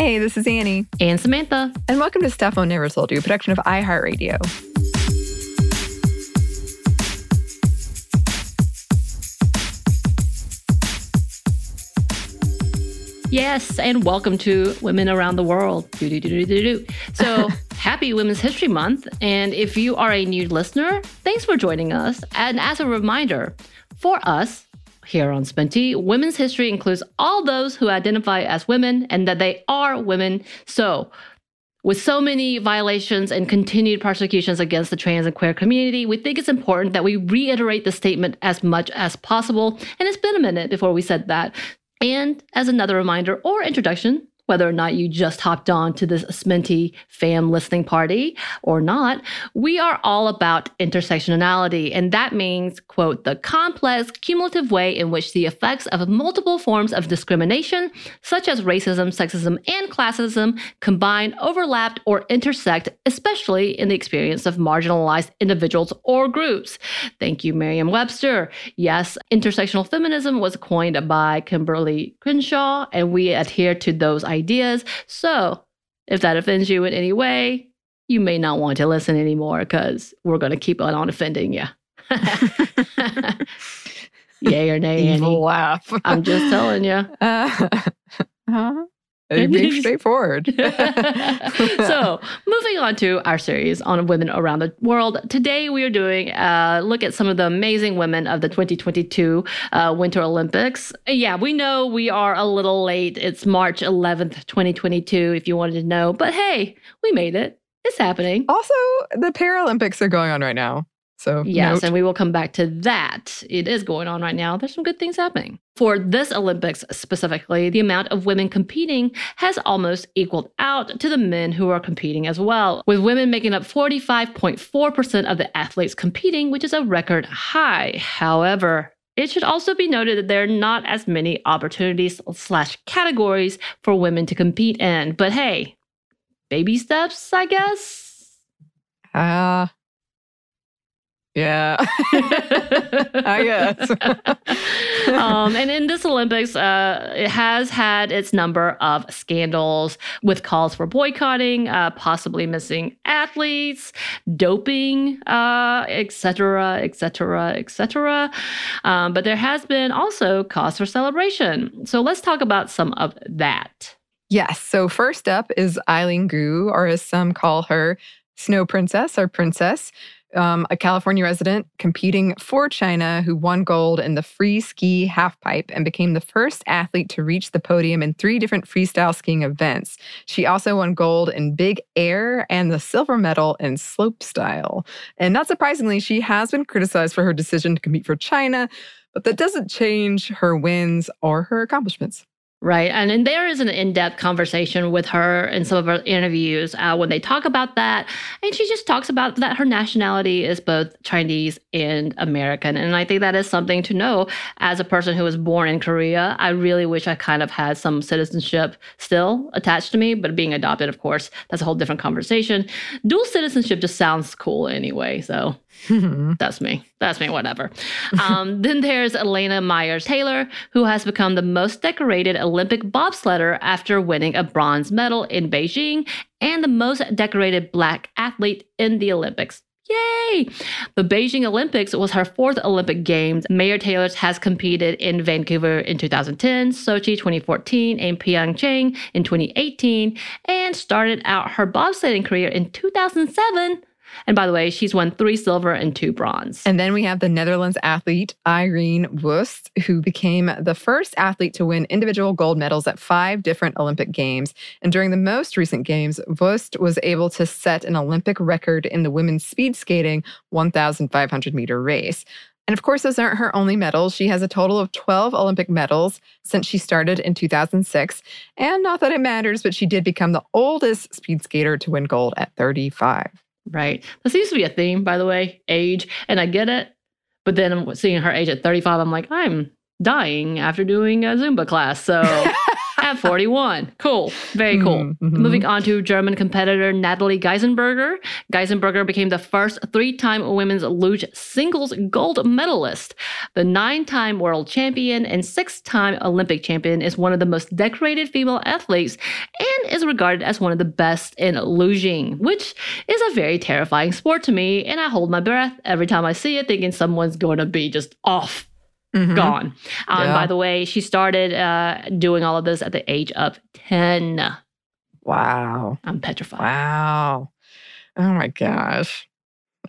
Hey, this is Annie. And Samantha. And welcome to Stuff Mom Never Told You, a production of iHeartRadio. Yes, and welcome to Women Around the World. So, happy Women's History Month. And if you are a new listener, thanks for joining us. And as a reminder, for us here on Spenty, women's history includes all those who identify as women and that they are women. So, with so many violations and continued persecutions against the trans and queer community, we think it's important that we reiterate the statement as much as possible. And it's been a minute before we said that. And as another reminder or introduction, whether or not you just hopped on to this Sminty fam listening party or not, we are all about intersectionality. And that means, quote, the complex, cumulative way in which the effects of multiple forms of discrimination, such as racism, sexism, and classism, combine, overlap, or intersect, especially in the experience of marginalized individuals or groups. Thank you, Merriam Webster. Yes, intersectional feminism was coined by Kimberlé Crenshaw, and we adhere to those ideas ideas. So if that offends you in any way, you may not want to listen anymore because we're going to keep on, offending you. Yay or nay, Evil Annie? laugh. I'm just telling you. Uh, huh? You're being straightforward. so, moving on to our series on women around the world. Today, we are doing a look at some of the amazing women of the 2022 uh, Winter Olympics. Yeah, we know we are a little late. It's March 11th, 2022, if you wanted to know. But hey, we made it. It's happening. also, the Paralympics are going on right now. So, Yes, note. and we will come back to that. It is going on right now. There's some good things happening. For this Olympics specifically, the amount of women competing has almost equaled out to the men who are competing as well, with women making up 45.4% of the athletes competing, which is a record high. However, it should also be noted that there are not as many opportunities slash categories for women to compete in. But hey, baby steps, I guess. Ah. Yeah. I guess. um, and in this Olympics, uh, it has had its number of scandals with calls for boycotting, uh, possibly missing athletes, doping, uh, etc., etc. et cetera, et cetera. Um, but there has been also cause for celebration. So let's talk about some of that. Yes. So first up is Eileen Gu, or as some call her, Snow Princess or Princess, um, a California resident competing for China who won gold in the free ski halfpipe and became the first athlete to reach the podium in three different freestyle skiing events. She also won gold in big air and the silver medal in slopestyle. And not surprisingly, she has been criticized for her decision to compete for China, but that doesn't change her wins or her accomplishments. Right. And, and there is an in depth conversation with her in some of her interviews uh, when they talk about that. And she just talks about that her nationality is both Chinese and American. And I think that is something to know as a person who was born in Korea. I really wish I kind of had some citizenship still attached to me, but being adopted, of course, that's a whole different conversation. Dual citizenship just sounds cool anyway. So that's me. That's me, whatever. Um, then there's Elana Meyers Taylor, who has become the most decorated Olympic bobsledder after winning a bronze medal in Beijing and the most decorated black athlete in the Olympics. Yay! The Beijing Olympics was her fourth Olympic Games. Meyers Taylor has competed in Vancouver in 2010, Sochi 2014, and Pyeongchang in 2018, and started out her bobsledding career in 2007 and by the way, she's won three silver and two bronze. And then we have the Netherlands athlete Ireen Wüst, who became the first athlete to win individual gold medals at five different Olympic Games. And during the most recent Games, Wust was able to set an Olympic record in the women's speed skating 1,500 meter race. And of course, those aren't her only medals. She has a total of 12 Olympic medals since she started in 2006. And not that it matters, but she did become the oldest speed skater to win gold at 35. Right. That seems to be a theme, by the way, age. And I get it. But then seeing her age at 35, I'm like, I'm dying after doing a Zumba class. So 41. Cool. Very cool. Mhm, mhm. Moving on to German competitor Natalie Geisenberger. Geisenberger became the first three time women's luge singles gold medalist. The nine time world champion and six time Olympic champion is one of the most decorated female athletes and is regarded as one of the best in luging, which is a very terrifying sport to me. And I hold my breath every time I see it, thinking someone's going to be just off Mhm. gone. Um, Yeah. By the way, she started uh, doing all of this at the age of 10. Wow. I'm petrified. Wow. Oh my gosh.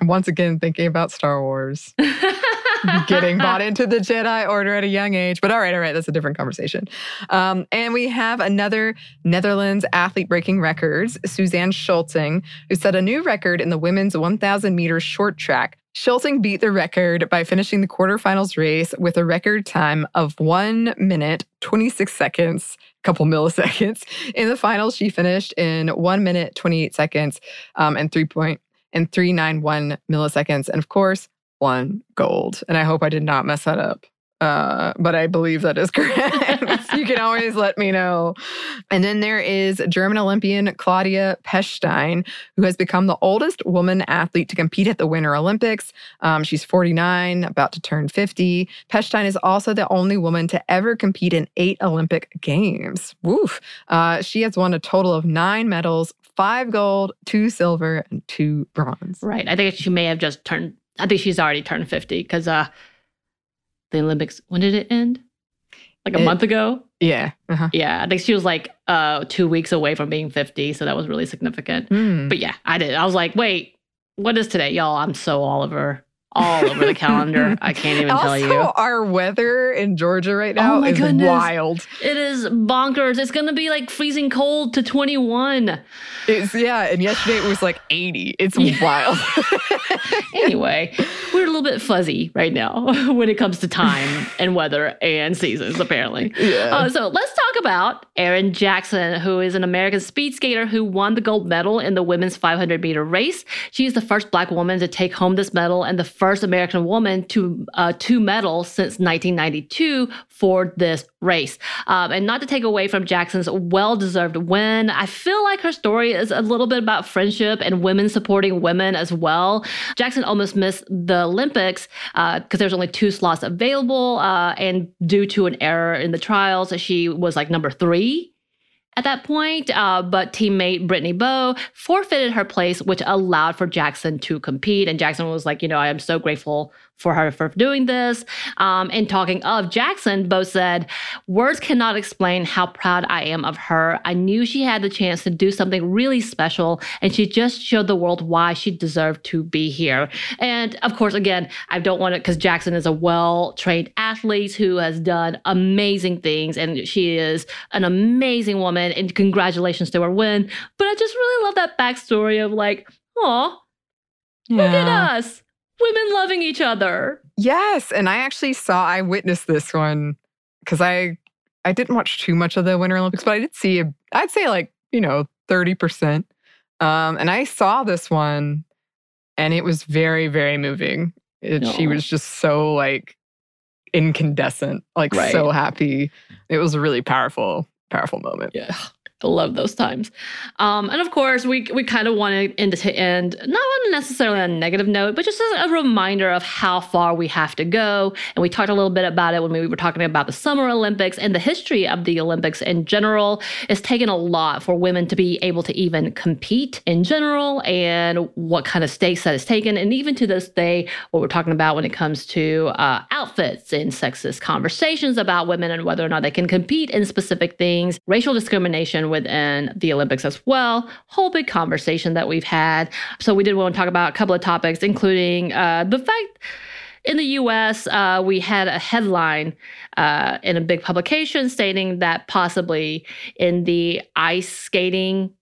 I'm once again thinking about Star Wars. Getting bought into the Jedi Order at a young age. But all right, all right, that's a different conversation. Um, and we have another Netherlands athlete breaking records, Suzanne Schulting, who set a new record in the women's 1,000 meter short track. Schulting beat the record by finishing the quarterfinals race with a record time of one minute, 26 seconds, a couple milliseconds. In the finals, she finished in one minute, 28 seconds, um, and three point and 391 milliseconds. And of course, one gold. And I hope I did not mess that up. Uh, but I believe that is correct. you can always let me know. And then there is German Olympian Claudia Pechstein, who has become the oldest woman athlete to compete at the Winter Olympics. Um, she's 49, about to turn 50. Pechstein is also the only woman to ever compete in eight Olympic Games. Woof. Uh, she has won a total of nine medals five gold, two silver, and two bronze. right. I think she may have just turned, I think she's already turned 50 because uh, the Olympics, when did it end? Like a It- month ago? Yeah. Uh-huh. Yeah. I think she was like uh, two weeks away from being 50. So that was really significant. Hmm. But yeah, I did. I was like, wait, what is today? Y'all, I'm so Oliver. All over the calendar. I can't even also, tell you. our weather in Georgia right now Oh my is goodness. wild. It is bonkers. It's going to be like freezing cold to 21. It's yeah, and yesterday it was like 80. It's Yeah. wild. Anyway, we're a little bit fuzzy right now when it comes to time and weather and seasons, apparently. yeah. Uh, so let's talk about Erin Jackson, who is an American speed skater who won the gold medal in the women's 500 meter race. She is the first Black woman to take home this medal and the first American woman to uh, two medals since 1992 for this race. Um, and not to take away from Jackson's well deserved win, I feel like her story is a little bit about friendship and women supporting women as well. Jackson almost missed the Olympics because there's only two slots available, uh, and due to an error in the trials, she was like number three at that point. Uh, but teammate Brittany Bowe forfeited her place, which allowed for Jackson to compete. And Jackson was like, you know, I am so grateful for her for doing this. Um, and talking of Jackson, Bowe said, Words cannot explain how proud I am of her. I knew she had the chance to do something really special, and she just showed the world why she deserved to be here. And of course, again, I don't want to, because Jackson is a well trained athlete who has done amazing things, and she is an amazing woman. And congratulations to her win. But I just really love that backstory of like, oh, look at us, women loving each other. Yes, and I actually saw I witnessed this one because I I didn't watch too much of the Winter Olympics, but I did see I'd say like you know thirty percent, um, and I saw this one, and it was very very moving. It, She was just so like incandescent, like Right. so happy. It was a really powerful powerful moment. Yeah. Love those times. Um, and of course, we we kind of want to end not on necessarily a negative note, but just as a reminder of how far we have to go. And we talked a little bit about it when we were talking about the Summer Olympics and the history of the Olympics in general. It's taken a lot for women to be able to even compete in general and what kind of stakes that is taken. And even to this day, what we're talking about when it comes to uh, outfits and sexist conversations about women and whether or not they can compete in specific things, racial discrimination within the Olympics as well. Whole big conversation that we've had. So we did want to talk about a couple of topics, including uh, the fact. In the US, uh, we had a headline uh, in a big publication stating that possibly in the ice skating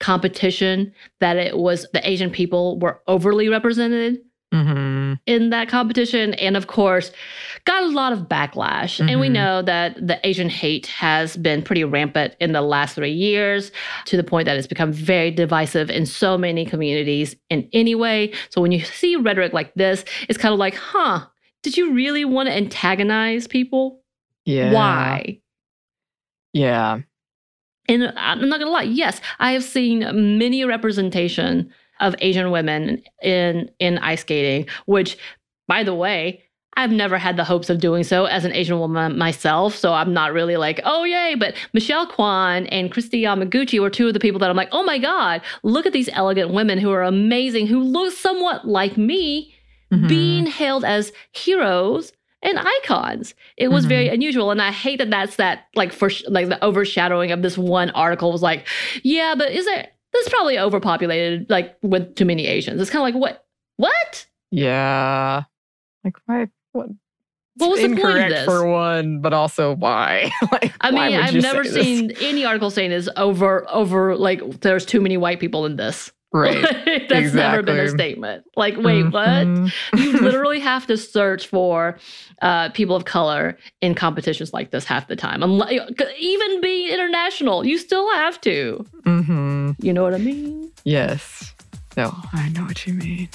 competition that it was the Asian people were overly represented hmm in that competition and of course got a lot of backlash and we Mhm. know that the asian hate has been pretty rampant in the last three years to the point that it's become very divisive in so many communities in any way so when you see rhetoric like this it's kind of like huh did you really want to antagonize people Yeah. why Yeah. And I'm not gonna lie, yes, I have seen many representation of Asian women in in ice skating, which by the way, I've never had the hopes of doing so as an Asian woman myself. So I'm not really like, oh, yay. But Michelle Kwan and Kristi Yamaguchi were two of the people that I'm like, oh my God, look at these elegant women who are amazing, who look somewhat like me, mm-hmm. being hailed as heroes and icons. It was mm-hmm. very unusual, and I hate that that's that like for like the overshadowing of this one article was like, yeah, but is it this probably overpopulated like with too many Asians? It's kind of like what what? Yeah, like why what? What was incorrect the point of this? for one, but also why? like, I mean, I've never seen any article saying is over over like there's too many white people in this. Right. That's exactly. never been a statement. Like, wait, mm-hmm. what? You literally have to search for uh, people of color in competitions like this half the time. even being international, you still have to. Mm-hmm. You know what I mean? Yes. No, I know what you mean.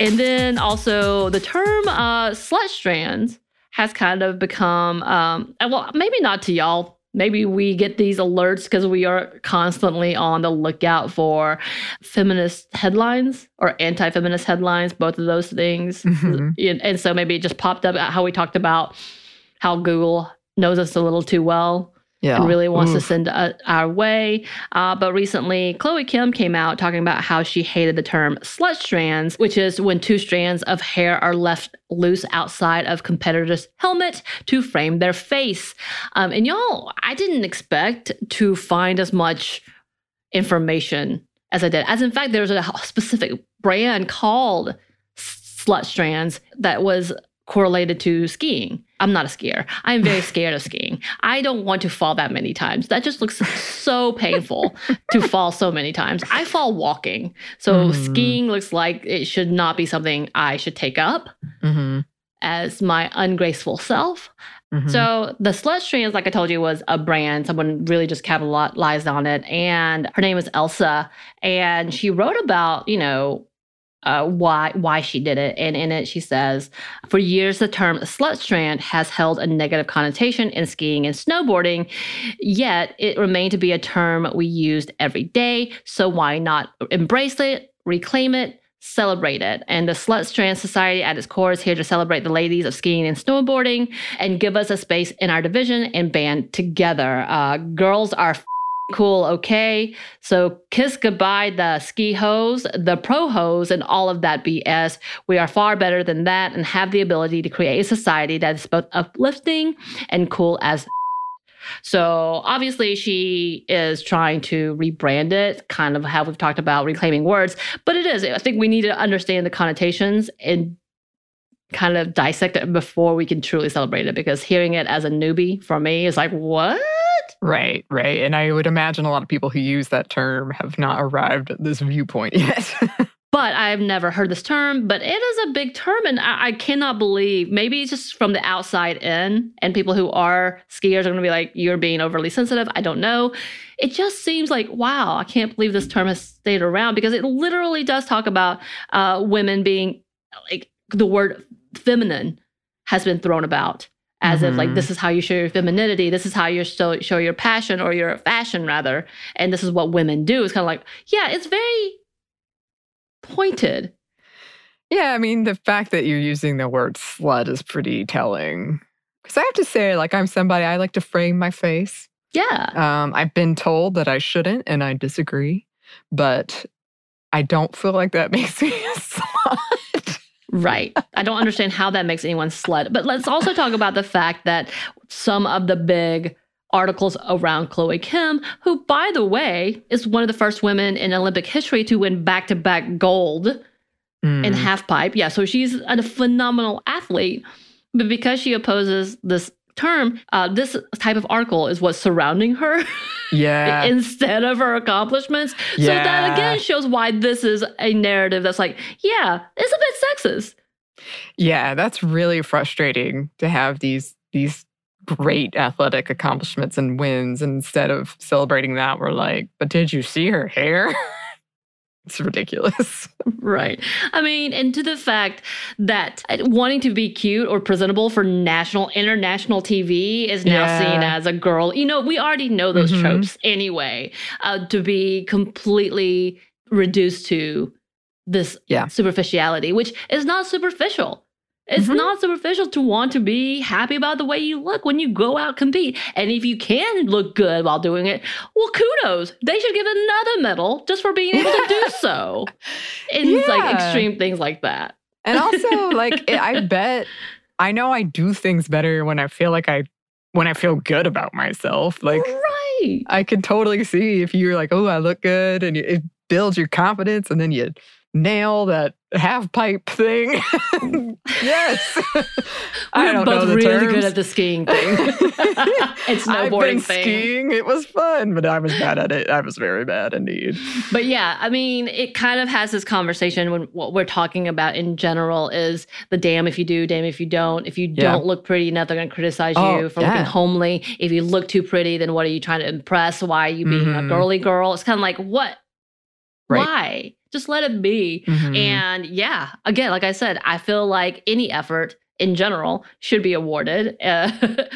And then also the term uh, slut strands has kind of become, um, uh, well, maybe not to y'all. Maybe we get these alerts because we are constantly on the lookout for feminist headlines or anti feminist headlines, both of those things. Mm-hmm. And so maybe it just popped up how we talked about how Google knows us a little too well yeah. and really wants Oof. to send uh, our way. Uh, but recently, Chloe Kim came out talking about how she hated the term slut strands, which is when two strands of hair are left loose outside of competitor's helmet to frame their face. Um, and y'all, I didn't expect to find as much information as I did. As in fact, there's a specific brand called Slut Strands that was correlated to skiing. I'm not a skier. I'm very scared of skiing. I don't want to fall that many times. That just looks so painful to fall so many times. I fall walking. So mm-hmm. skiing looks like it should not be something I should take up mm-hmm. as my ungraceful self. Mm-hmm. So the slut strands, like I told you, was a brand. Someone really just capitalized on it. And her name is Elsa. And she wrote about, you know, uh, why why she did it. And in it, she says, for years, the term slut strand has held a negative connotation in skiing and snowboarding, yet it remained to be a term we used every day. So why not embrace it, reclaim it? Celebrate it. And the Slut Strand Society at its core is here to celebrate the ladies of skiing and snowboarding and give us a space in our division and band together. Uh, girls are cool, okay. So kiss goodbye the ski hose, the pro hose, and all of that BS. We are far better than that and have the ability to create a society that is both uplifting and cool as. So obviously she is trying to rebrand it, kind of how we've talked about reclaiming words, but it is. I think we need to understand the connotations and kind of dissect it before we can truly celebrate it because hearing it as a newbie for me is like, what? Right, right. And I would imagine a lot of people who use that term have not arrived at this viewpoint yet. but I've never heard this term, but it is a big term. And I, I, cannot believe maybe it's just from the outside in, and people who are skiers are going to be like, you're being overly sensitive. I don't know. It just seems like, wow, I can't believe this term has stayed around because it literally does talk about uh, women being like the word feminine has been thrown about as mm-hmm. if like this mm-hmm. is how you show your femininity this is how you show, show your passion or your fashion rather and this is what women do. It's kind of like yeah it's very pointed. Yeah i mean the fact that you're using the word slut is pretty telling. Because i have to say like i'm somebody i like to frame my face. Yeah. Um, i've been told that i shouldn't and i disagree but i don't feel like that makes me a slut Right. I don't understand how that makes anyone slut. But let's also talk about the fact that some of the big articles around Chloe Kim, who, by the way, is one of the first women in Olympic history to win back to back gold mm. in halfpipe. Yeah, so she's a phenomenal athlete. But because she opposes this term, uh, this type of article is what's surrounding her. Yeah. instead of her accomplishments. Yeah. So that again shows why this is a narrative that's like, yeah, it's a bit sexist. Yeah, that's really frustrating to have these these great athletic accomplishments and wins. And instead of celebrating that, we're like, but did you see her hair? it's ridiculous. Right. I mean, and to the fact that wanting to be cute or presentable for national, international TV is now Yeah. seen as a girl. You know, we already know those Mhm. tropes anyway. Uh, to be completely reduced to this Yeah. superficiality, which is not superficial. It's Mhm. not superficial to want to be happy about the way you look when you go out compete. And if you can look good while doing it, well, kudos. They should give another medal just for being able to do so. In like extreme things like that. And also, like, I I bet I know I do things better when I feel like I, when I feel good about myself. Like, right. I could totally see if you're like, oh, I look good, and it builds your confidence, and then you nail that half pipe thing. yes. I don't both know the really terms. good at the skiing thing. I've snowboarding been thing. skiing. It was fun, but I was bad at it. I was very bad indeed. But yeah, I mean, it kind of has this conversation when what we're talking about in general is the damn if you do, damn if you don't. If you Yeah. don't look pretty enough, they're going to criticize Oh, you for yeah. looking homely. If you look too pretty, then what are you trying to impress? Why are you being a Mhm. girly girl? It's kind of like, what? Right. Why? Just let it be. Mhm. And yeah, again, like I said, I feel like any effort in general should be awarded, uh,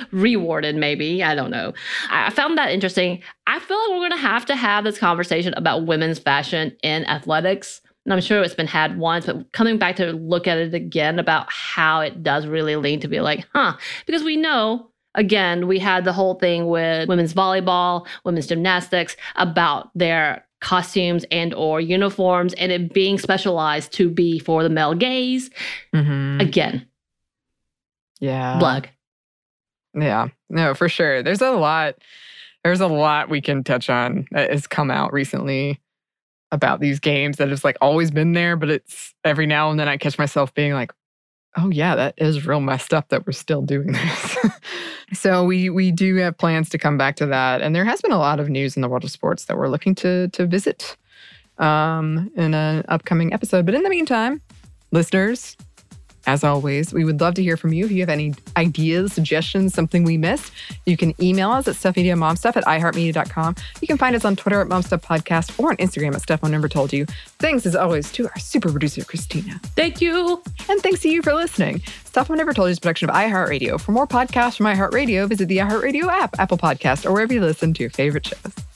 rewarded, maybe. I don't know. I I found that interesting. I feel like we're going to have to have this conversation about women's fashion in athletics. And I'm sure it's been had once, but coming back to look at it again about how it does really lean to be like, huh, because we know. Again, we had the whole thing with women's volleyball, women's gymnastics about their costumes and or uniforms and it being specialized to be for the male gaze. Mhm. Again, yeah. blug. Yeah, no, for sure. There's a lot. There's a lot we can touch on that has come out recently about these games that has like always been there, but it's every now and then I catch myself being like, "Oh yeah, that is real messed up that we're still doing this." so we we do have plans to come back to that, and there has been a lot of news in the world of sports that we're looking to to visit um, in an upcoming episode. But in the meantime, listeners, as always, we would love to hear from you. If you have any ideas, suggestions, something we missed, you can email us at stuffmediamomstuff at iheartmedia.com. You can find us on Twitter at momstuffpodcast or on Instagram at Stuff Never Told You. Thanks as always to our super producer, Christina. Thank you. And thanks to you for listening. Stuff I Never Told You is a production of iHeartRadio. For more podcasts from iHeartRadio, visit the iHeartRadio app, Apple Podcast, or wherever you listen to your favorite shows.